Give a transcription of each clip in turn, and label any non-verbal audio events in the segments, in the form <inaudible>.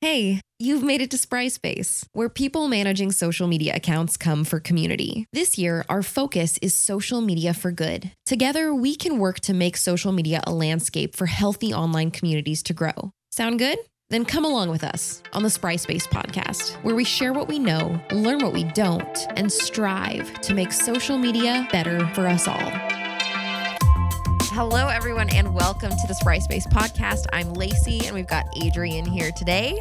Hey, you've made it to Spry Space, where people managing social media accounts come for community. This year, our focus is social media for good. Together, we can work to make social media a landscape for healthy online communities to grow. Sound good? Then come along with us on the Spry Space podcast, where we share what we know, learn what we don't, and strive to make social media better for us all. Hello, everyone, and welcome to the Spry Space podcast. I'm Lacey, and we've got Adrian here today.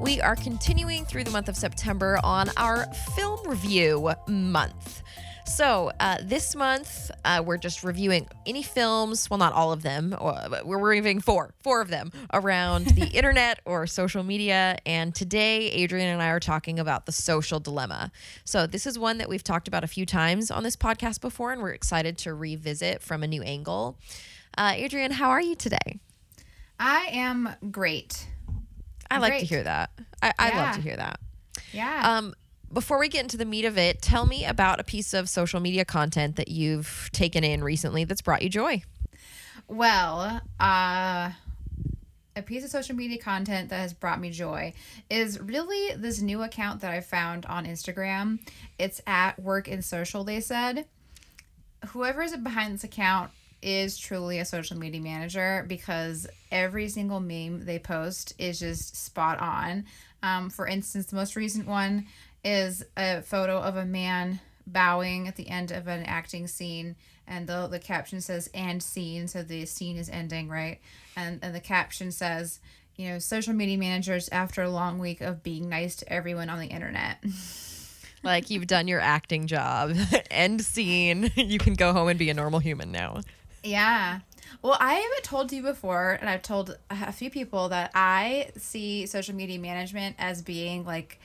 We are continuing through the month of September on our film review month. So, uh, this month, uh, we're just reviewing any films, well, not all of them, but we're reviewing four, four of them around the <laughs> internet or social media. And today, Adrian and I are talking about the social dilemma. So, this is one that we've talked about a few times on this podcast before, and we're excited to revisit from a new angle. Uh, Adrian, how are you today? I am great. I like to hear that. I, I love to hear that. Yeah. Um, before we get into the meat of it, tell me about a piece of social media content that you've taken in recently that's brought you joy. well, uh, a piece of social media content that has brought me joy is really this new account that I found on Instagram. It's at Work and Social, they said. Whoever is behind this account is truly a social media manager because every single meme they post is just spot on. Um, for instance, the most recent one is a photo of a man bowing at the end of an acting scene and the, the caption says and scene so the scene is ending right and, and the caption says you know social media managers after a long week of being nice to everyone on the internet <laughs> Like you've done your acting job, <laughs> end scene. <laughs> You can go home and be a normal human now. Yeah. Well, I haven't told you before, and I've told a few people that I see social media management as being like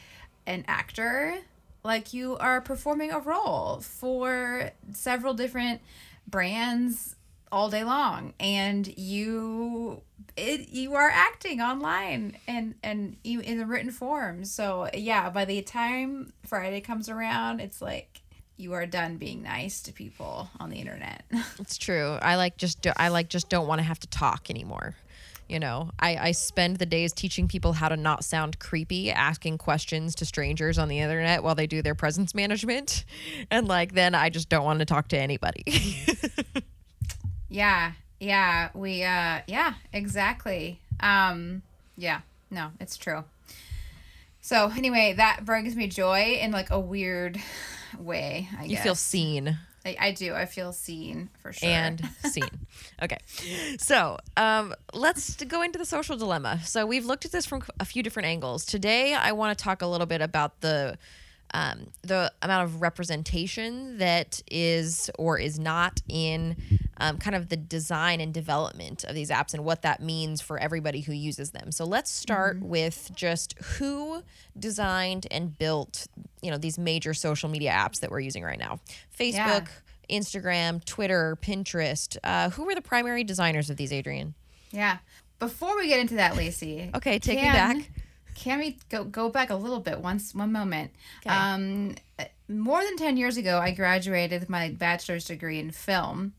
an actor. Like you are performing a role for several different brands all day long, and you it you are acting online and and you in the written form. So yeah, by the time Friday comes around, it's like you are done being nice to people on the internet. <laughs> It's true. I like just do, I like just don't want to have to talk anymore. You know, I, I spend the days teaching people how to not sound creepy, asking questions to strangers on the internet while they do their presence management. <laughs> And like then I just don't want to talk to anybody. <laughs> Yeah, yeah, we uh yeah, exactly. Um yeah, no, it's true. So anyway, that brings me joy in like a weird way, I you guess. feel seen. I, I do. I feel seen for sure. and seen. Okay. So um, let's go into the social dilemma. So we've looked at this from a few different angles. Today, I want to talk a little bit about the um, the amount of representation that is or is not in um, kind of the design and development of these apps and what that means for everybody who uses them. So let's start with just who designed and built, you know, these major social media apps that we're using right now. Facebook, Instagram, Twitter, Pinterest. Uh, who were the primary designers of these, Adrian? yeah. Before we get into that, Lacey. Okay, take me back. Can we go go back a little bit? Once one moment. Okay. Um, more than ten years ago, I graduated with my bachelor's degree in film,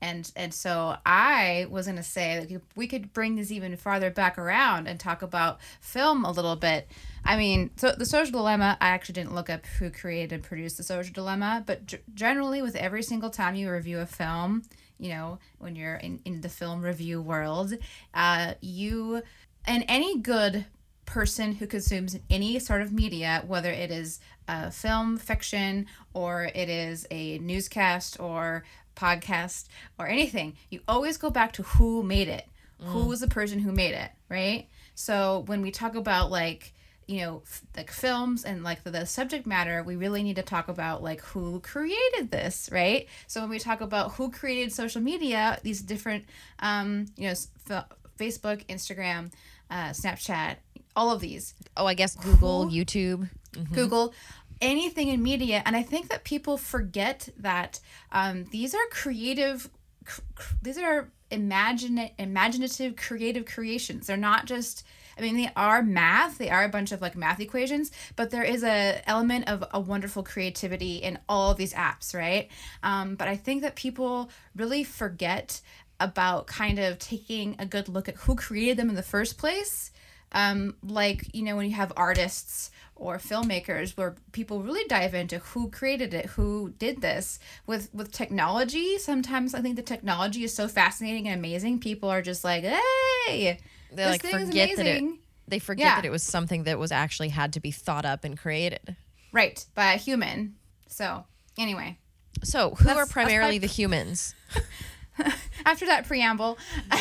and and so I was gonna say that we could- we could bring this even farther back around and talk about film a little bit. I mean, so the social dilemma. I actually didn't look up who created and produced the social dilemma, but g- generally, with every single time you review a film, you know, when you're in, in the film review world, uh, you and any good person who consumes any sort of media, whether it is uh, film, fiction, or it is a newscast or podcast or anything, you always go back to who made it. Who was the person who made it, right? So when we talk about like, you know, f- like films and like the, the subject matter, we really need to talk about like who created this, right? So when we talk about who created social media, these different, um, you know, f- Facebook, Instagram, uh, Snapchat, all of these, Oh, I guess Google, YouTube. Google, anything in media. And I think that people forget that um, these are creative, cr- cr- these are imagine imaginative, creative creations. They're not just. I mean, they are math. They are a bunch of like math equations, but there is a element of a wonderful creativity in all these apps, right? Um, but I think that people really forget about kind of taking a good look at who created them in the first place um, like you know when you have artists or filmmakers where people really dive into who created it who did this. With with technology sometimes i think the technology is so fascinating and amazing people are just like hey They like forget that it they forget Yeah. that it was something that was actually had to be thought up and created. right by a human. So anyway. So, who are primarily the humans? <laughs> after that preamble. <laughs>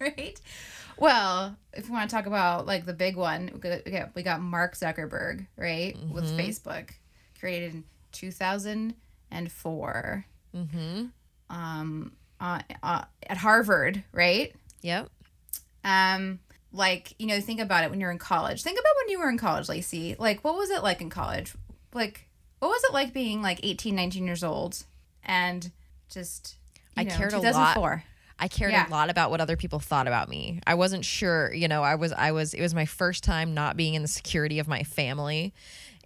Right well if we want to talk about like the big one we got, we got, mark zuckerberg right with facebook created in 2004 Mm-hmm. um uh, uh, at harvard right? Yep. um like you know think about it when you're in college. Think about when you were in college lacey. Like what was it like in college? Like what was it like being like 18 19 years old and just I know, cared a lot. 2004 I cared Yeah. a lot about what other people thought about me. I wasn't sure, you know, I was I was it was my first time not being in the security of my family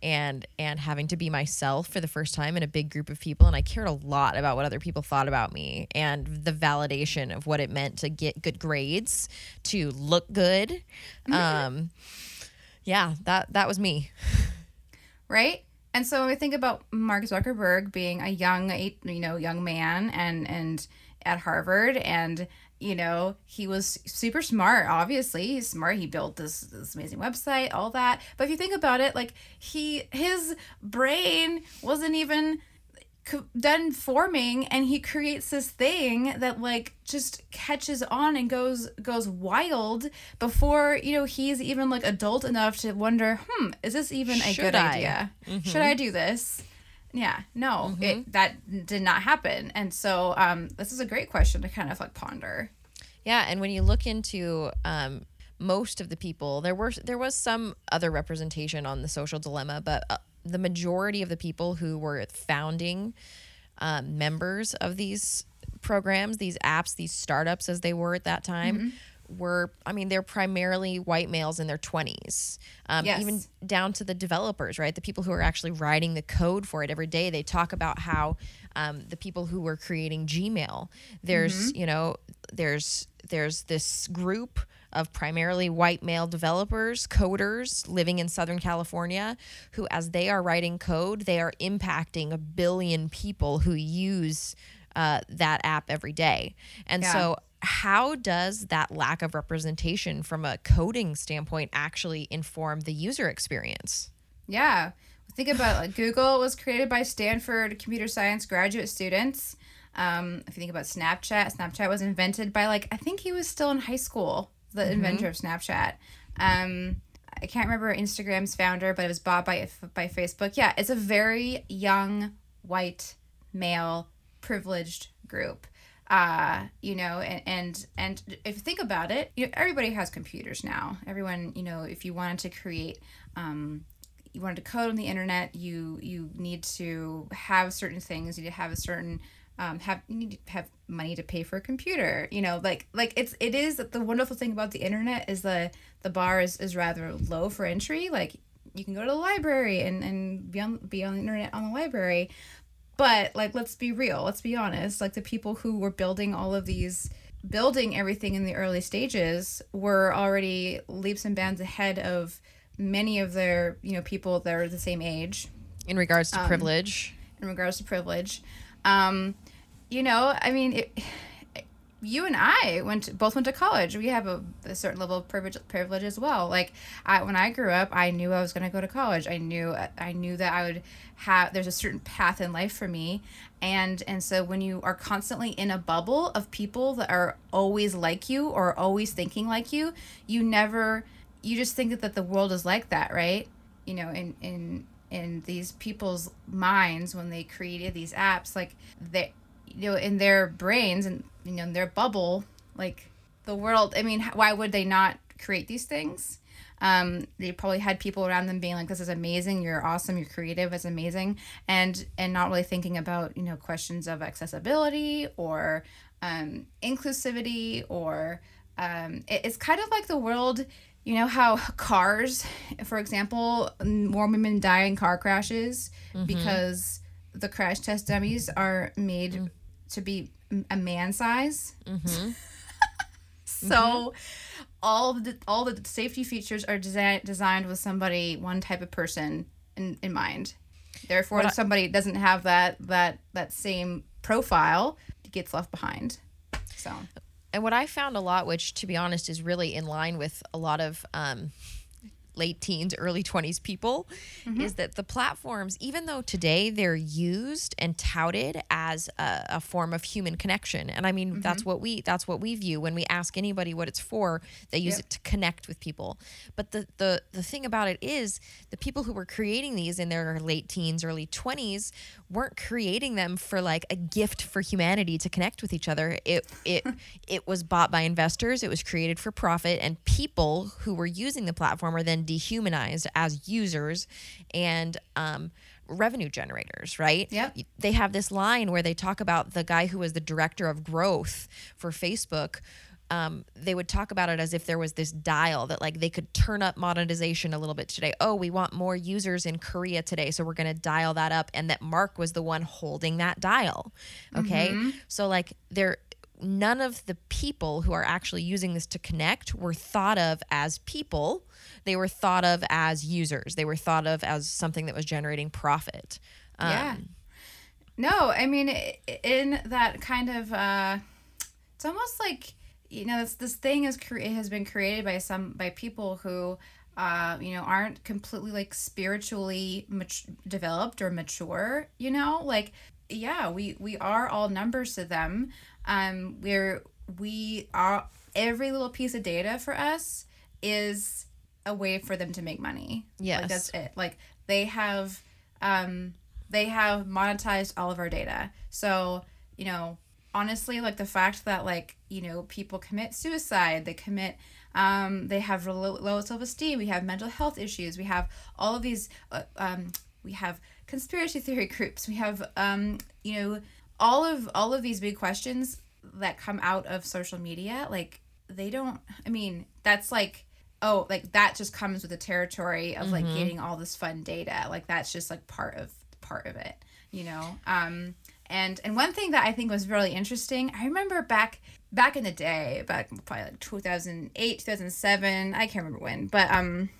and and having to be myself for the first time in a big group of people and I cared a lot about what other people thought about me and the validation of what it meant to get good grades, to look good. Um yeah, that that was me. right? And so when we think about Mark Zuckerberg being a young, you know, young man and and at Harvard, and you know he was super smart. Obviously, he's smart. He built this this amazing website, all that. But if you think about it, like he his brain wasn't even done forming and he creates this thing that like just catches on and goes goes wild before you know he's even like adult enough to wonder hmm is this even a Should good I? idea should i do this yeah no it that did not happen. And so um this is a great question to kind of like ponder. Yeah, and when you look into um, most of the people, there were there was some other representation on the social dilemma, but uh, the majority of the people who were founding um, members of these programs, these apps, these startups, as they were at that time. Were I mean they're primarily white males in their twenties, um, Yes. even down to the developers, right? The people who are actually writing the code for it every day. They talk about how um, the people who were creating Gmail. There's you know there's there's this group of primarily white male developers, coders living in Southern California, who, as they are writing code, they are impacting a billion people who use uh, that app every day. And Yeah. so, how does that lack of representation from a coding standpoint actually inform the user experience? Yeah. Think about like Google was created by Stanford computer science graduate students. Um, if you think about Snapchat, Snapchat was invented by like I think he was still in high school, the inventor of Snapchat. Um, I can't remember Instagram's founder, but it was bought by by Facebook. Yeah, it's a very young white male privileged group. Uh, you know, and, and and if you think about it, you know, everybody has computers now. Everyone, you know, if you wanted to create um, you wanted to code on the internet, you you need to have certain things. You need to have a certain um, have you need to have money to pay for a computer. You know, like like it's it is the wonderful thing about the internet is the the bar is, is rather low for entry. Like you can go to the library and and be on be on the internet on the library, but like let's be real, let's be honest. Like the people who were building all of these building everything in the early stages were already leaps and bounds ahead of many of their you know people that are the same age. In regards Um, to privilege, in regards to privilege. Um you know i mean it, you and i went to, both went to college. We have a, a certain level of privilege privilege as well. Like I, when i grew up i knew i was going to go to college. I knew i knew that i would have there's a certain path in life for me. And and so when you are constantly in a bubble of people that are always like you or always thinking like you you never you just think that, that the world is like that right? You know in in in these people's minds when they created these apps like they you know in their brains and you know in their bubble like the world i mean why would they not create these things um, they probably had people around them being like this is amazing. You're awesome. You're creative. It's amazing. And and not really thinking about you know questions of accessibility or um, inclusivity or um, it- it's kind of like the world you know how <laughs> cars for example more women die in car crashes because the crash test dummies are made to be a man size? <laughs> So all the all the safety features are desi- designed with somebody one type of person in, in mind. Therefore, What I- if somebody doesn't have that that that same profile, gets left behind. So And what I found a lot, which to be honest is really in line with a lot of um, late teens, early 20s people, mm-hmm. is that the platforms, even though today they're used and touted as a, a form of human connection, and I mean mm-hmm. that's what we that's what we view when we ask anybody what it's for, they use Yep. it to connect with people. But the the the thing about it is the people who were creating these in their late teens, early 20s weren't creating them for like a gift for humanity to connect with each other. It it <laughs> it was bought by investors, it was created for profit and people who were using the platform are then dehumanized as users and um revenue generators, right? Yep. They have this line where they talk about the guy who was the director of growth for Facebook um, they would talk about it as if there was this dial that like they could turn up monetization a little bit today. Oh, we want more users in Korea today, so we're going to dial that up, and that Mark was the one holding that dial. Okay, so like there, none of the people who are actually using this to connect were thought of as people. They were thought of as users. They were thought of as something that was generating profit. Um, yeah. No, I mean in that kind of uh it's almost like you know this this thing is cre- has been created by some by people who uh you know aren't completely like spiritually mat- developed or mature, you know? Like yeah, we we are all numbers to them. Um we're we are every little piece of data for us is a way for them to make money. Yes. Like that's it. Like they have um they have monetized all of our data. So, you know, honestly, like the fact that like, you know, people commit suicide, they commit um they have low, low self-esteem, we have mental health issues, we have all of these uh, um we have conspiracy theory <laughs> groups, we have um you know, all of all of these big questions that come out of social media, like they don't I mean, that's like oh like that just comes with the territory of like getting all this fun data. Like that's just like part of part of it you know? Um and and one thing that i think was really interesting i remember back back in the day back probably like 2008 2007 i can't remember when but um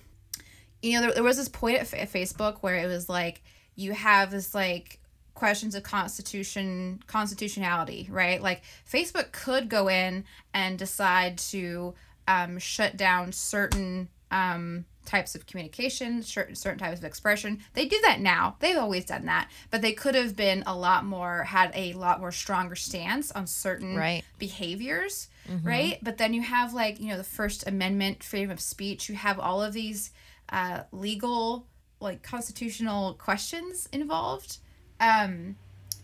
you know there, there was this point at, Fa- facebook where it was like you have this like questions of constitution constitutionality right? Like facebook could go in and decide to um, shut down certain um, types of communication certain certain types of expression. They do that now. They've always done that. But they could have been a lot more had a lot more stronger stance on certain Right. behaviors right? But then you have like you know the first amendment freedom of speech. You have all of these uh, legal like constitutional questions involved um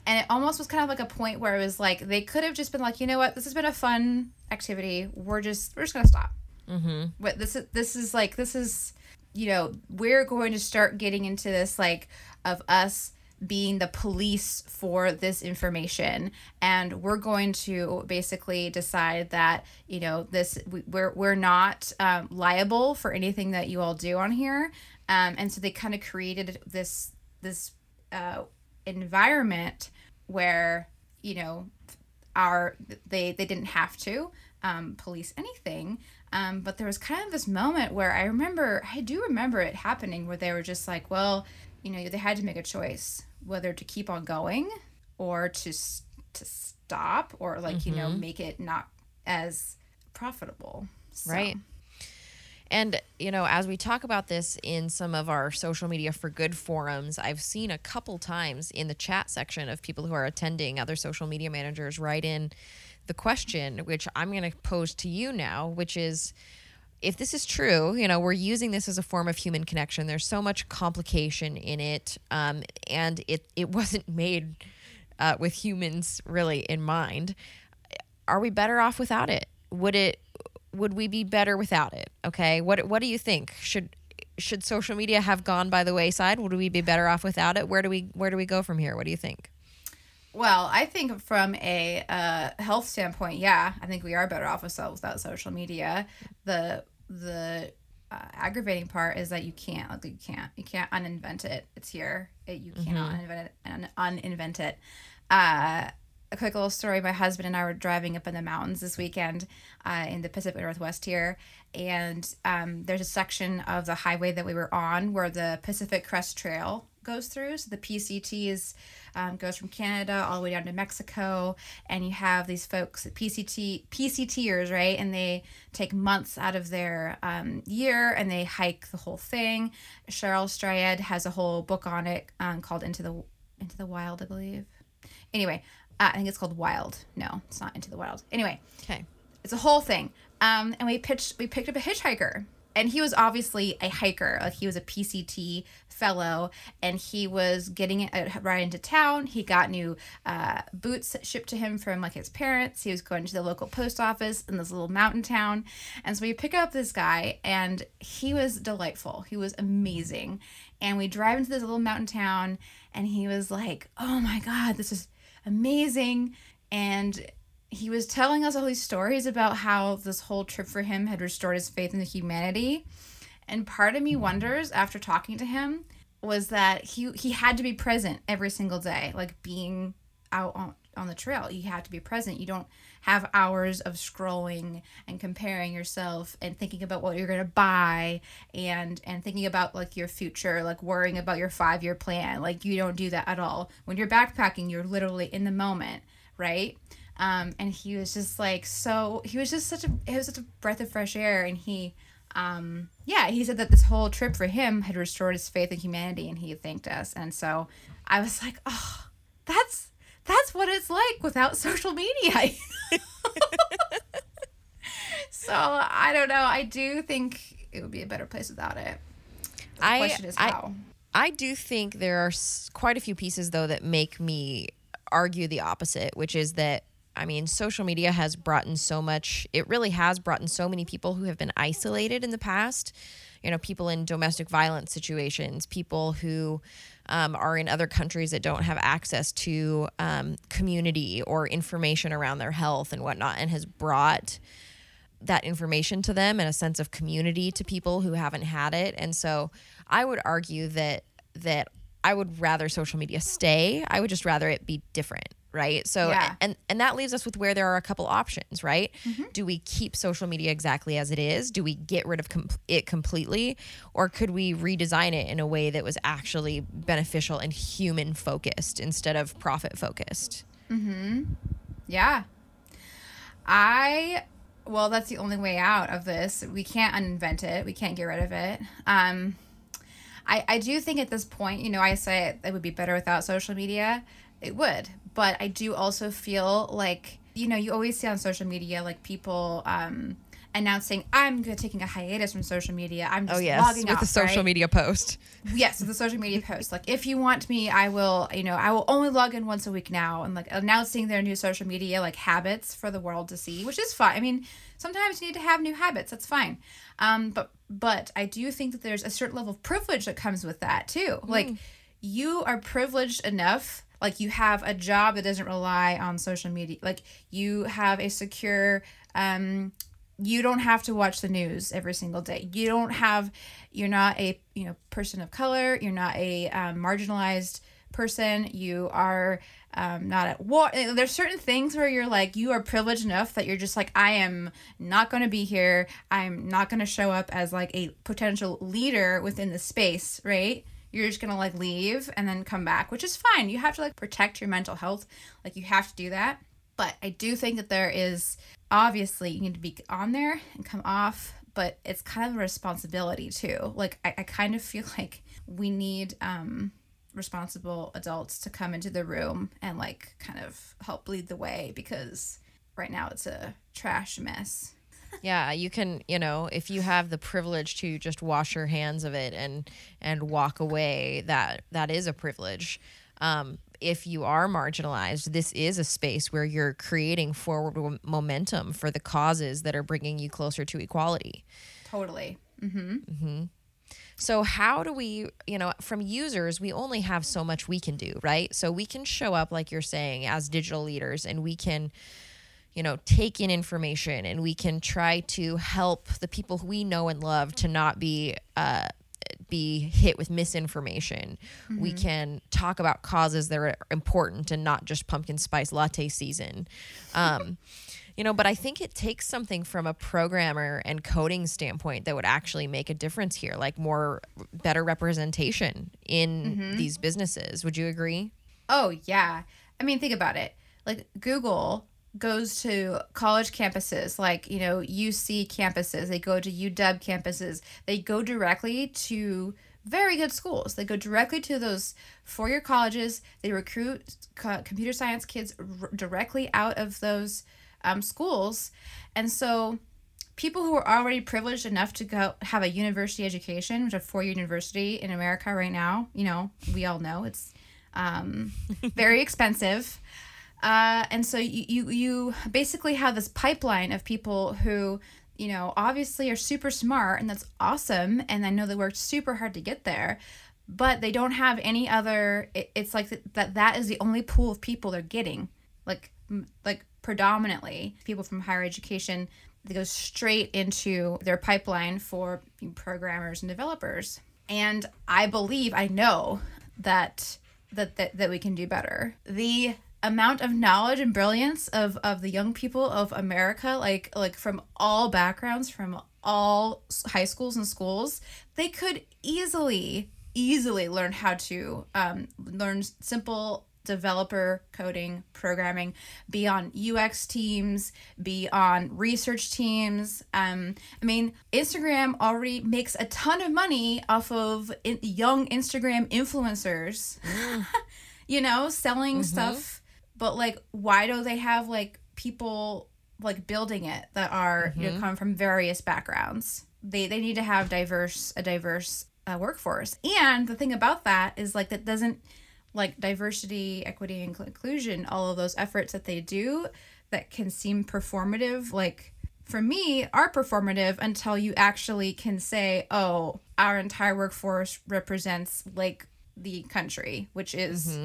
and it almost was kind of like a point where it was like they could have just been like you know what? This has been a fun activity. We're just we're just gonna stop. Mm-hmm. but this is this is like this is you know we're going to start getting into this like of us being the police for this information. And we're going to basically decide that you know this we, we're, we're not um, liable for anything that you all do on here. Um, and so they kind of created this this uh, environment where you know our they they didn't have to um, police anything. Um, but there was kind of this moment where i remember i do remember it happening where they were just like well you know they had to make a choice whether to keep on going or to to stop or like you know make it not as profitable. So- Right. And, you know, as we talk about this in some of our social media for good forums, I've seen a couple times in the chat section of people who are attending, other social media managers, write in the question, which I'm going to pose to you now, which is if this is true, you know, we're using this as a form of human connection. There's so much complication in it, um, and it, it <laughs> wasn't made uh, with humans really in mind. Are we better off without it? Would it would we be better without it? Okay. What what do you think? Should should social media have gone by the wayside? Would we be better off without it? Where do we where do we go from here? What do you think? Well, I think from a uh, health standpoint, yeah, I think we are better off without, without social media. The the uh, aggravating part is that you can't like you can't you can't uninvent it. It's here. It, you cannot uninvent it Un- uninvent it. Uh, a quick little story. My husband and I were driving up in the mountains this weekend uh, in the Pacific Northwest here. And um, there's a section of the highway that we were on where the Pacific Crest Trail goes through. So the PCT is um, goes from Canada all the way down to Mexico, and you have these folks, PCT PCTers, right? And they take months out of their um, year and they hike the whole thing. Cheryl Strayed has a whole book on it um, called Into the Into the Wild, I believe. Anyway, uh, I think it's called Wild. No, it's not Into the Wild. Anyway, Okay. it's a whole thing. Um, and we pitched, we picked up a hitchhiker, and he was obviously a hiker. Like he was a PCT fellow, and he was getting it uh, right into town. He got new uh, boots shipped to him from like his parents. He was going to the local post office in this little mountain town, and so we pick up this guy, and he was delightful. He was amazing, and we drive into this little mountain town, and he was like, "Oh my god, this is amazing," and he was telling us all these stories about how this whole trip for him had restored his faith in humanity. And part of me wonders after talking to him was that he he had to be present every single day, like being out on, on the trail. You have to be present. You don't have hours of scrolling and comparing yourself and thinking about what you're going to buy and and thinking about like your future, like worrying about your 5-year plan. Like you don't do that at all. When you're backpacking, you're literally in the moment, right? Um, and he was just like so he was just such a it was such a breath of fresh air and he um yeah he said that this whole trip for him had restored his faith in humanity and he thanked us and so i was like oh that's that's what it's like without social media <laughs> so i don't know i do think it would be a better place without it the I- question is I- how I do think there are quite a few pieces though that make me argue the opposite, which is that I mean, social media has brought in so much. It really has brought in so many people who have been isolated in the past. You know, people in domestic violence situations, people who um, are in other countries that don't have access to um, community or information around their health and whatnot, and has brought that information to them and a sense of community to people who haven't had it. And so I would argue that that I would rather social media stay. I would just rather it be different, right? So Yeah. and and that leaves us with where there are a couple options, right? Do we keep social media exactly as it is? Do we get rid of com- it completely or could we redesign it in a way that was actually beneficial and human focused instead of profit focused? Mhm. Yeah. I well, that's the only way out of this. We can't uninvent it. We can't get rid of it. Um I I do think at this point, you know, I say it, it would be better without social media. It would. But I do also feel like, you know, you always see on social media like people um announcing I'm taking a hiatus from social media. I'm just Oh yes, logging with off, the social right? media post. <laughs> yes with the social media post like if you want me i will you know i will only log in once a week now and like announcing their new social media like habits for the world to see which is fine i mean sometimes you need to have new habits that's fine um but but i do think that there's a certain level of privilege that comes with that too like you are privileged enough like you have a job that doesn't rely on social media. Like you have a secure um you don't have to watch the news every single day. You don't have you're not a you know person of color. You're not a um, marginalized person. You are um, not at war. There's certain things where you're like you are privileged enough that you're just like i am not going to be here. I'm not going to show up as like a potential leader within the space right you're just gonna like leave and then come back which is fine. You have to like protect your mental health. Like you have to do that. But i do think that there is obviously you need to be on there and come off but it's kind of a responsibility too. Like i, I kind of feel <laughs> like we need um responsible adults to come into the room and like kind of help lead the way because right now it's a trash mess Yeah, you can, you know, if you have the privilege to just wash your hands of it and and walk away, that that is a privilege. Um, if you are marginalized, this is a space where you're creating forward mo- momentum for the causes that are bringing you closer to equality. totally Mm-hmm. Mm-hmm. So how do we, you know, from users, we only have so much we can do, right? So we can show up like you're saying as digital leaders and we can you know, take in information and we can try to help the people who we know and love to not be uh be hit with misinformation. We can talk about causes that are important and not just pumpkin spice latte season. Um, <laughs> you know, but I think it takes something from a programmer and coding standpoint that would actually make a difference here, like more better representation in these businesses. Would you agree? Oh, yeah. I mean, think about it. Like Google goes to college campuses like, you know, UC campuses, they go to UW campuses. They go directly to very good schools. They go directly to those four-year colleges. They recruit co- computer science kids r- directly out of those um, schools. And so people who are already privileged enough to go have a university education, which a four-year university in America right now, you know, we all know it's um, very <laughs> expensive. Uh, and so you, you you basically have this pipeline of people who you know obviously are super smart and that's awesome. And i know they worked super hard to get there but they don't have any other it, it's like th- that that is the only pool of people they're getting. Like like predominantly people from higher education they go straight into their pipeline for programmers and developers. And i believe i know that that that, that we can do better. The amount of knowledge and brilliance of of the young people of america like like from all backgrounds from all high schools and schools they could easily easily learn how to um, learn simple developer coding programming be on ux teams be on research teams. Um, i mean instagram already makes a ton of money off of in- young instagram influencers. <laughs> You know selling stuff but like why do they have like people like building it that are you know come from various backgrounds? They they need to have diverse a diverse uh, workforce. And the thing about that is like that doesn't like diversity equity and inclusion all of those efforts that they do that can seem performative like for me are performative until you actually can say oh our entire workforce represents like the country which is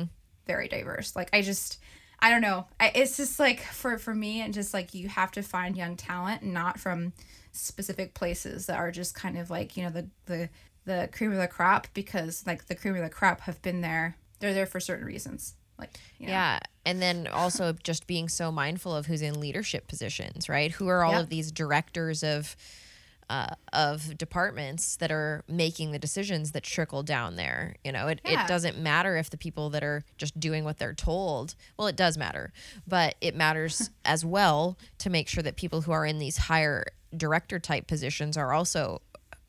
very diverse. Like i just i don't know I, it's just like for for me and just like you have to find young talent not from specific places that are just kind of like you know the the the cream of the crop because like the cream of the crop have been there they're there for certain reasons like you know. Yeah. And then also just being so mindful of who's in leadership positions, right? Who are all Yeah. of these directors of uh, of departments that are making the decisions that trickle down there. You know, it, Yeah. it doesn't matter if the people that are just doing what they're told. Well, it does matter, but it matters <laughs> as well to make sure that people who are in these higher director type positions are also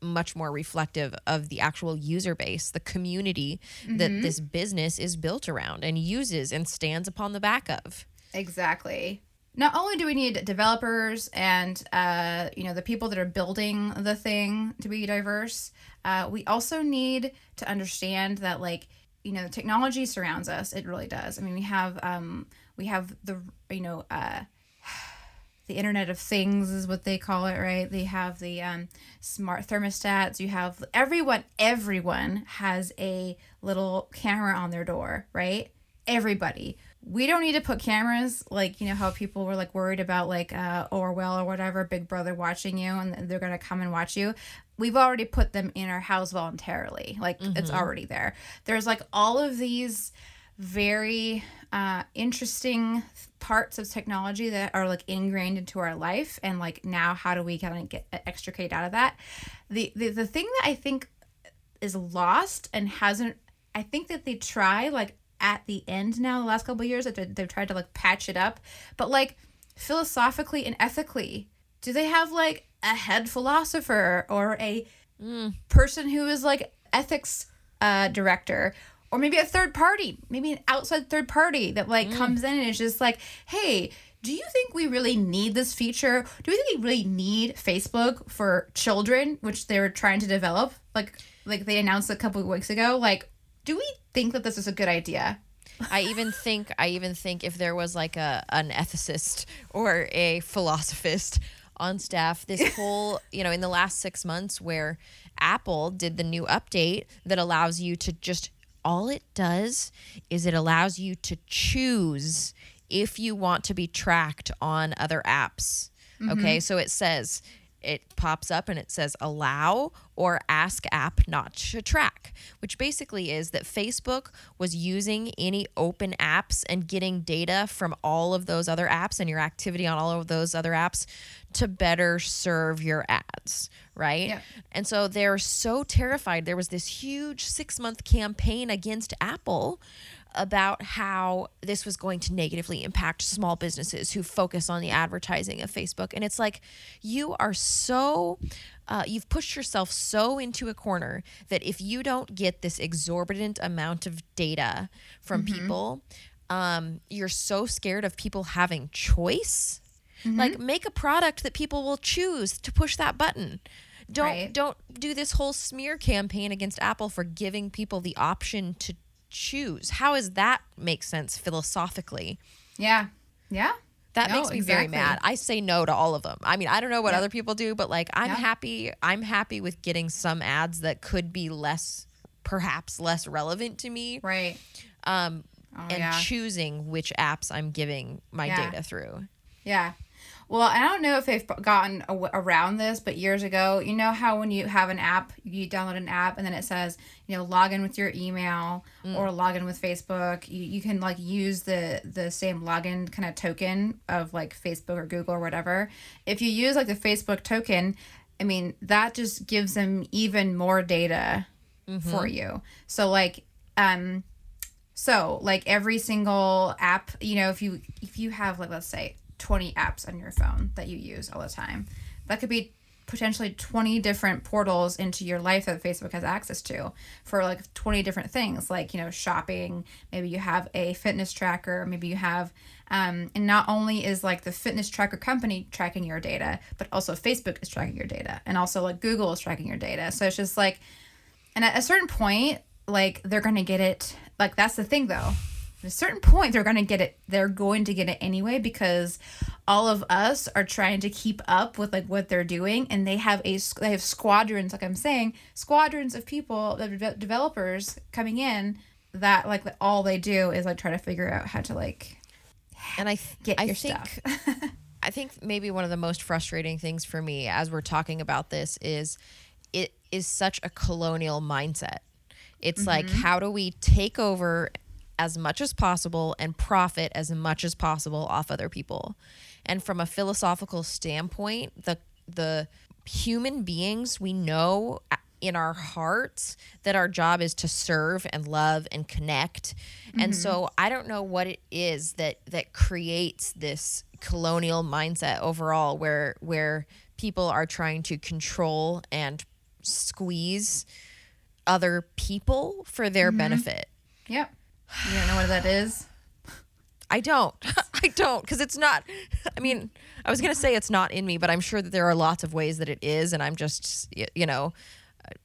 much more reflective of the actual user base, the community that this business is built around and uses and stands upon the back of. Exactly. Not only do we need developers and uh, you know the people that are building the thing to be diverse, uh, we also need to understand that like you know technology surrounds us. It really does. I mean, we have um, we have the you know uh, <sighs> the Internet of Things is what they call it, right? They have the um, smart thermostats. You have everyone. Everyone has a little camera on their door, right? Everybody. We don't need to put cameras like you know how people were like worried about like uh, Orwell or whatever, Big Brother watching you, and they're gonna come and watch you. We've already put them in our house voluntarily. Like it's already there. There's like all of these very uh, interesting parts of technology that are like ingrained into our life and like now how do we kind of get extricate out of that the, the the thing that i think is lost and hasn't i think that they try like at the end now the last couple of years that they- they've tried to like patch it up. But like philosophically and ethically do they have like a head philosopher or a person who is like ethics uh, director? Or maybe a third party maybe an outside third party that like comes in and is just like hey do you think we really need this feature? Do we think we really need facebook for children? Which they were trying to develop like like they announced a couple of weeks ago like do we think that this is a good idea I even think I even think if there was like a an ethicist or a philosophist on staff, this <laughs> whole you know in the last six months where Apple did the new update that allows you to just all it does is it allows you to choose if you want to be tracked on other apps. Mm-hmm. Okay, so it says it pops up and it says allow or ask app not to track, which basically is that Facebook was using any open apps and getting data from all of those other apps and your activity on all of those other apps to better serve your ads, right? Yeah. And so they're so terrified. There was this huge six month campaign against Apple about how this was going to negatively impact small businesses who focus on the advertising of Facebook. And it's like, you are so, uh, you've pushed yourself so into a corner that if you don't get this exorbitant amount of data from people, um, you're so scared of people having choice. Like, make a product that people will choose to push that button. Don't Right. don't do this whole smear campaign against Apple for giving people the option to choose. How does that make sense philosophically? Yeah. Yeah. That No, makes me very mad. I say no to all of them. I mean, I don't know what Yeah. other people do, but like I'm Yeah. happy I'm happy with getting some ads that could be less perhaps less relevant to me Right. um Oh, and yeah. choosing which apps I'm giving my data through. Yeah. Well, I don't know if they've gotten around this, but years ago, you know how when you have an app, you download an app and then it says, you know, log in with your email or log in with Facebook. You, you can like use the the same login kind of token of like Facebook or Google or whatever. If you use like the Facebook token, I mean, that just gives them even more data for you. So like um so like every single app you know if you if you have like let's say 20 apps on your phone that you use all the time. That could be potentially 20 different portals into your life that facebook has access to for like 20 different things like you know shopping. Maybe you have a fitness tracker. Maybe you have um, and not only is like the fitness tracker company tracking your data but also facebook is tracking your data. And also like google is tracking your data. So it's just like and at a certain point, like they're gonna get it. Like that's the thing, though. At a certain point, they're gonna get it. They're going to get it anyway because all of us are trying to keep up with like what they're doing, and they have a they have squadrons, like I'm saying, squadrons of people, the developers coming in that like all they do is like try to figure out how to like And I th- get I your think stuff. <laughs> I think maybe one of the most frustrating things for me as we're talking about this is it is such a colonial mindset. It's like mm-hmm. how do we take over as much as possible and profit as much as possible off other people? And from a philosophical standpoint, the the human beings we know in our hearts that our job is to serve and love and connect. And mm-hmm. so I don't know what it is that that creates this colonial mindset overall where where people are trying to control and squeeze other people for their mm-hmm. benefit. yep. You don't know what that is? I don't. <laughs> I don't because it's not. I mean, I was gonna say it's not in me, but I'm sure that there are lots of ways that it is, and I'm just you know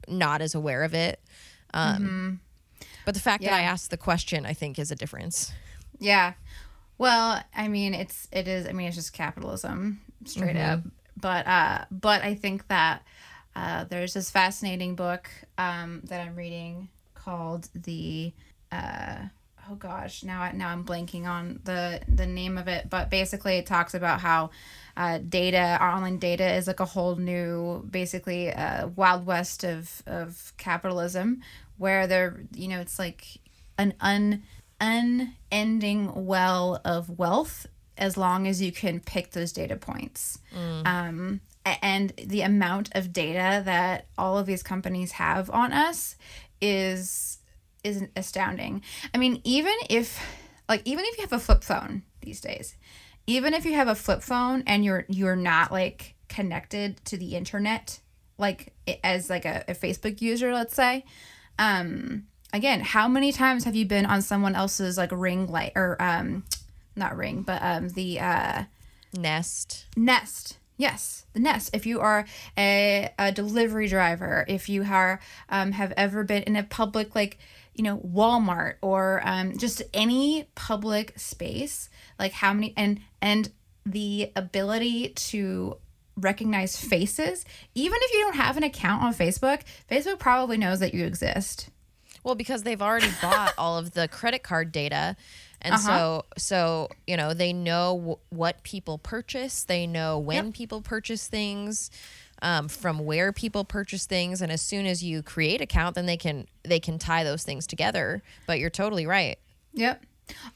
not as aware of it. Um, But the fact that I Mm-hmm. Asked the question, I think, is a difference. Yeah. Well, I mean, it's it is. I mean, it's just capitalism, straight up. But uh, but I think that uh, there's this fascinating book um, that I'm reading called the. Uh, oh gosh, now I, now I'm blanking on the the name of it. But basically, it talks about how uh, data, our online data, is like a whole new, basically, uh, wild west of of capitalism, where there, you know, it's like an un unending well of wealth as long as you can pick those data points. Um, and the amount of data that all of these companies have on us is is astounding. I mean, even if like even if you have a flip phone these days, even if you have a flip phone and you're you're not like connected to the internet like as like a, a Facebook user, let's say, um again how many times have you been on someone else's like ring light or um not ring but um the uh Nest. nest yes the nest if you are a, a delivery driver if you are um, have ever been in a public like you know walmart or um, just any public space like how many and and the ability to recognize faces even if you don't have an account on facebook facebook probably knows that you exist Well, because they've already <laughs> bought all of the credit card data. And Uh-huh. so, so you know, they know w- what people purchase. They know when Yep. people purchase things, um, from where people purchase things, and as soon as you create account, then they can they can tie those things together. But you're totally right. Yep.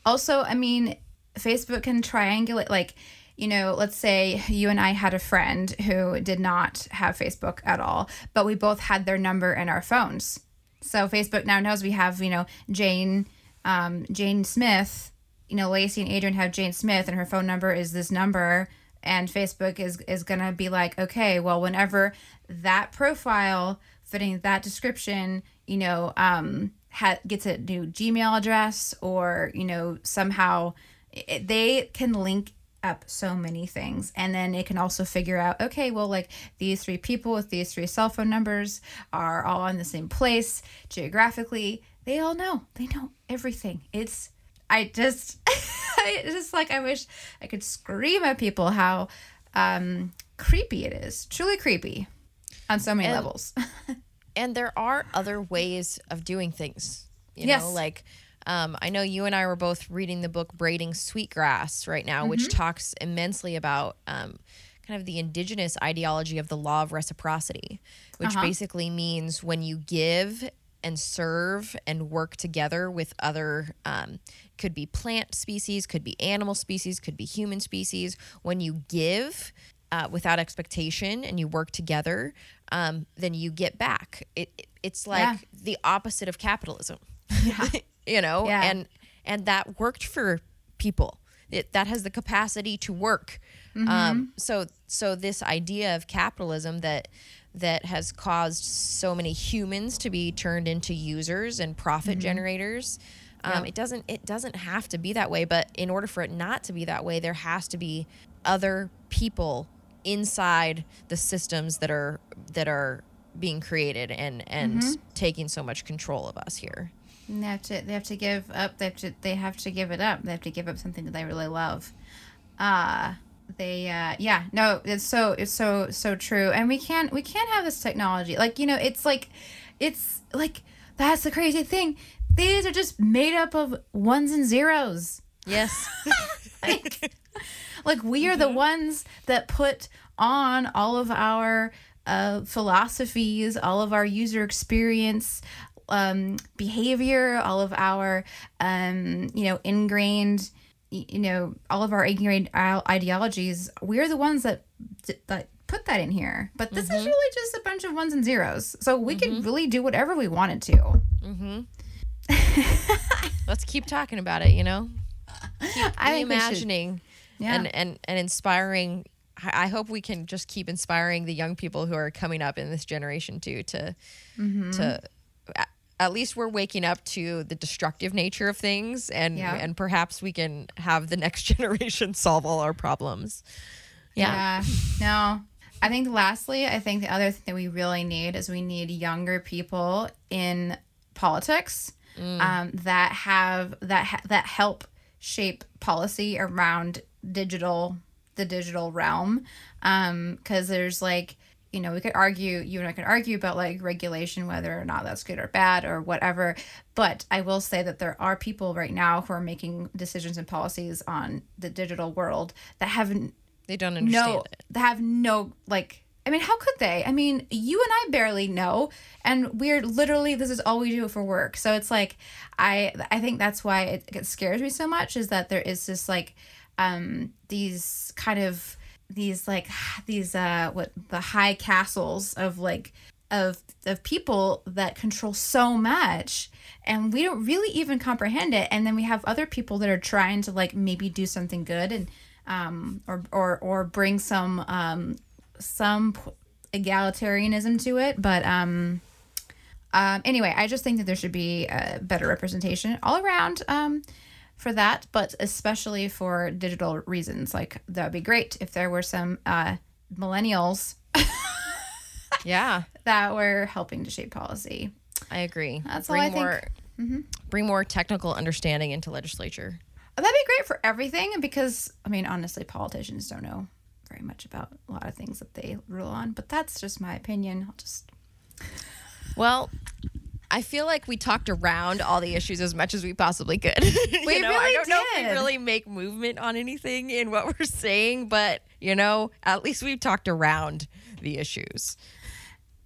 Also, I mean, Facebook can triangulate, like, you know, let's say you and I had a friend who did not have Facebook at all, but we both had their number in our phones. So Facebook now knows we have, you know, Jane, um, Jane Smith, you know, Lacey and Adrian have Jane Smith, and her phone number is this number. And Facebook is is gonna be like, okay, well, whenever that profile fitting that description, you know, um, ha- gets a new Gmail address or you know somehow it, they can link up so many things. And then it can also figure out okay well like these three people with these three cell phone numbers are all in the same place geographically. They all know. They know everything. It's i just <laughs> i just like i wish i could scream at people how um creepy it is. Truly creepy on so many And- levels. <laughs> and there are other ways of doing things you Yes. know like um, i know you and i were both reading the book braiding sweetgrass right now which talks immensely about um, kind of the indigenous ideology of the law of reciprocity which basically means when you give and serve and work together with other um, could be plant species could be animal species could be human species. When you give uh, without expectation and you work together um, then you get back. It, it- it's like Yeah. the opposite of capitalism. <laughs> You know? Yeah. and and that worked for people. It, that has the capacity to work. Mm-hmm. um, so so this idea of capitalism that that has caused so many humans to be turned into users and profit generators um, Mm-hmm. Yep. it doesn't it doesn't have to be that way but in order for it not to be that way there has to be other people inside the systems that are that are being created and and Mm-hmm. taking so much control of us here And they have to they have to give up they have to they have to give it up they have to give up something that they really love uh they uh yeah no it's so it's so so true. And we can't we can't have this technology. Like you know it's like it's like that's the crazy thing. These are just made up of ones and zeros. Yes. <laughs> Like, like we are the ones that put on all of our uh, philosophies, all of our user experience, um, behavior, all of our um, you know ingrained, you know, all of our ingrained i- ideologies. We're the ones that that put that in here. But this is mm-hmm. really just a bunch of ones and zeros. So we could mm-hmm. really do whatever we wanted to. Mm-hmm. <laughs> let's keep talking about it you know I think we reimagining Yeah. and, and and inspiring I hope we can just keep inspiring the young people who are coming up in this generation too to Mm-hmm. to at least we're waking up to the destructive nature of things and Yeah. and perhaps we can have the <laughs> next generation solve all our problems. Yeah. Yeah. No. I think lastly, I think the other thing that we really need is we need younger people in politics um, that have that ha- that help shape policy around digital the digital realm because there's like you know we could argue you and i could argue about like regulation whether or not that's good or bad or whatever. But i will say that there are people right now who are making decisions and policies on the digital world that haven't They don't understand no it. they have no like i mean how could they? I mean you and i barely know and we're literally this is all we do for work. So it's like i i think that's why it, it scares me so much is that there is this like um these kind of these like these uh what the high castles of like of of people that control so much and we don't really even comprehend it. And then we have other people that are trying to like maybe do something good and um or or or bring some um some egalitarianism to it. But um um anyway i just think that there should be a better representation all around. Um for that but especially for digital reasons like that would be great if there were some uh millennials <laughs> Yeah, that were helping to shape policy I agree. That's all bring I think. more bring more technical understanding into legislature. That'd be great for everything because I mean honestly politicians don't know very much about a lot of things that they rule on, but that's just my opinion. I'll just Well, I feel like we talked around all the issues as much as we possibly could. <laughs> you We know, I don't know if we really make movement on anything in what we're saying, but you know, at least we've talked around the issues.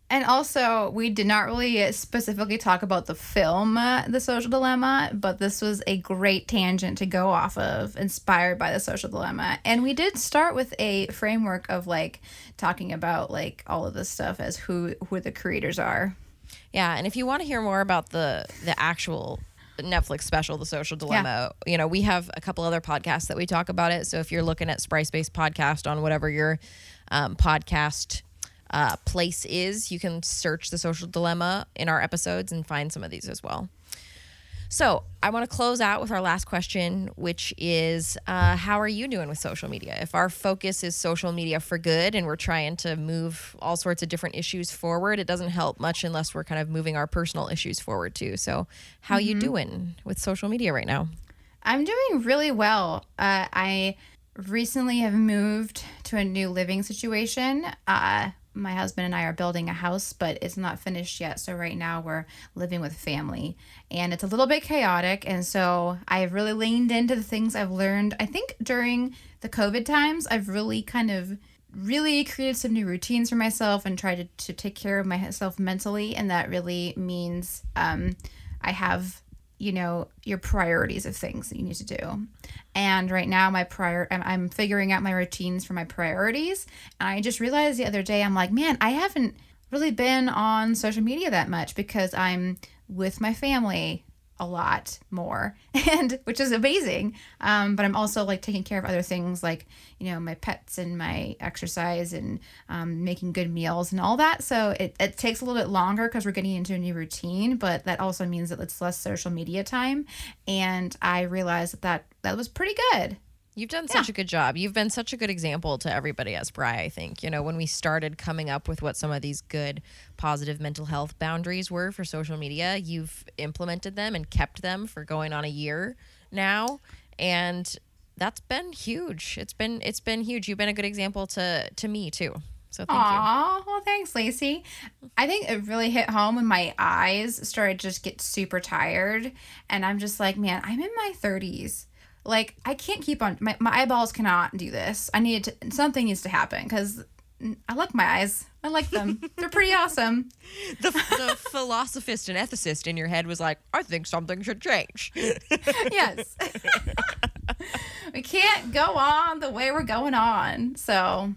And also, we did not really specifically talk about the film, uh, The Social Dilemma, but this was a great tangent to go off of, inspired by The Social Dilemma. And we did start with a framework of like talking about like all of this stuff as who who the creators are. Yeah, and if you want to hear more about the the actual Netflix special, The Social Dilemma, you know, we have a couple other podcasts that we talk about it. So if you're looking at Spry Space podcast on whatever your um, podcast uh, place is, you can search The Social Dilemma in our episodes and find some of these as well. So I want to close out with our last question, which is uh, How are you doing with social media? If our focus is social media for good and we're trying to move all sorts of different issues forward, it doesn't help much unless we're kind of moving our personal issues forward too. So, how you doing with social media right now? I'm doing really well. Uh, I recently have moved to a new living situation. Uh, my husband and I are building a house, but it's not finished yet. So right now we're living with family, and it's a little bit chaotic. And so I've really leaned into the things I've learned. I think during the COVID times, I've really kind of really created some new routines for myself and tried to, to take care of myself mentally and that really means um, i have you know your priorities of things that you need to do. And right now my prior I'm, I'm figuring out my routines for my priorities. And i just realized the other day i'm like man i haven't really been on social media that much because i'm with my family a lot more <laughs> and which is amazing. Um, but i'm also like taking care of other things like you know my pets and my exercise and um, making good meals and all that. So it, it takes a little bit longer because we're getting into a new routine but that also means that it's less social media time. And i realized that that, that was pretty good You've done such a good job. You've been such a good example to everybody at Spry, I think. You know, when we started coming up with what some of these good positive mental health boundaries were for social media, you've implemented them and kept them for going on a year now. And that's been huge. It's been it's been huge. You've been a good example to to me too. So thank you. Aw, well, thanks, Lacey. I think it really hit home when my eyes started just get super tired, and I'm just like, man, I'm in my 30s. Like, I can't keep on. My, my eyeballs cannot do this. I need to. Something needs to happen because I like my eyes. I like them. They're pretty <laughs> awesome. The, the philosophist and ethicist in your head was like, I think something should change. <laughs> Yes. <laughs> we can't go on the way we're going on. So,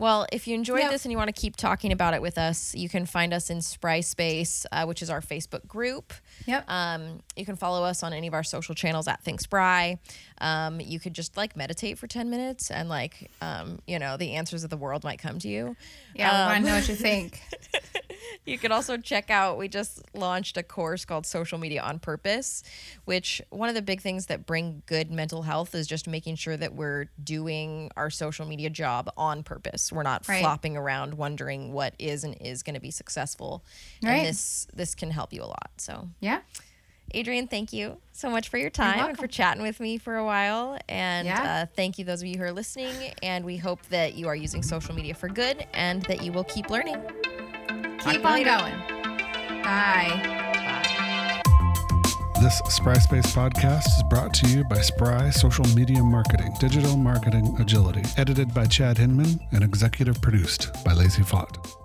Well, if you enjoyed Yep. this and you want to keep talking about it with us, you can find us in Spry Space, uh, which is our Facebook group. yep. Um, you can follow us on any of our social channels at Think Spry. Um, you could just like meditate for 10 minutes and like, um, you know, the answers of the world might come to you. yeah, we want um, to know what you think. <laughs> You can also check out, we just launched a course called Social Media on Purpose, which one of the big things that bring good mental health is just making sure that we're doing our social media job on purpose. We're not Right. flopping around wondering what is and is going to be successful. Right. And this this can help you a lot. So, Yeah. Adrian, thank you so much for your time and for chatting with me for a while. And Yeah. uh, thank you, those of you who are listening. And we hope that you are using social media for good and that you will keep learning. Talk to Keep you on going. Bye. This Spry Space podcast is brought to you by Spry Social Media Marketing, Digital Marketing Agility. Edited by Chad Hinman and executive produced by Lacey Fott.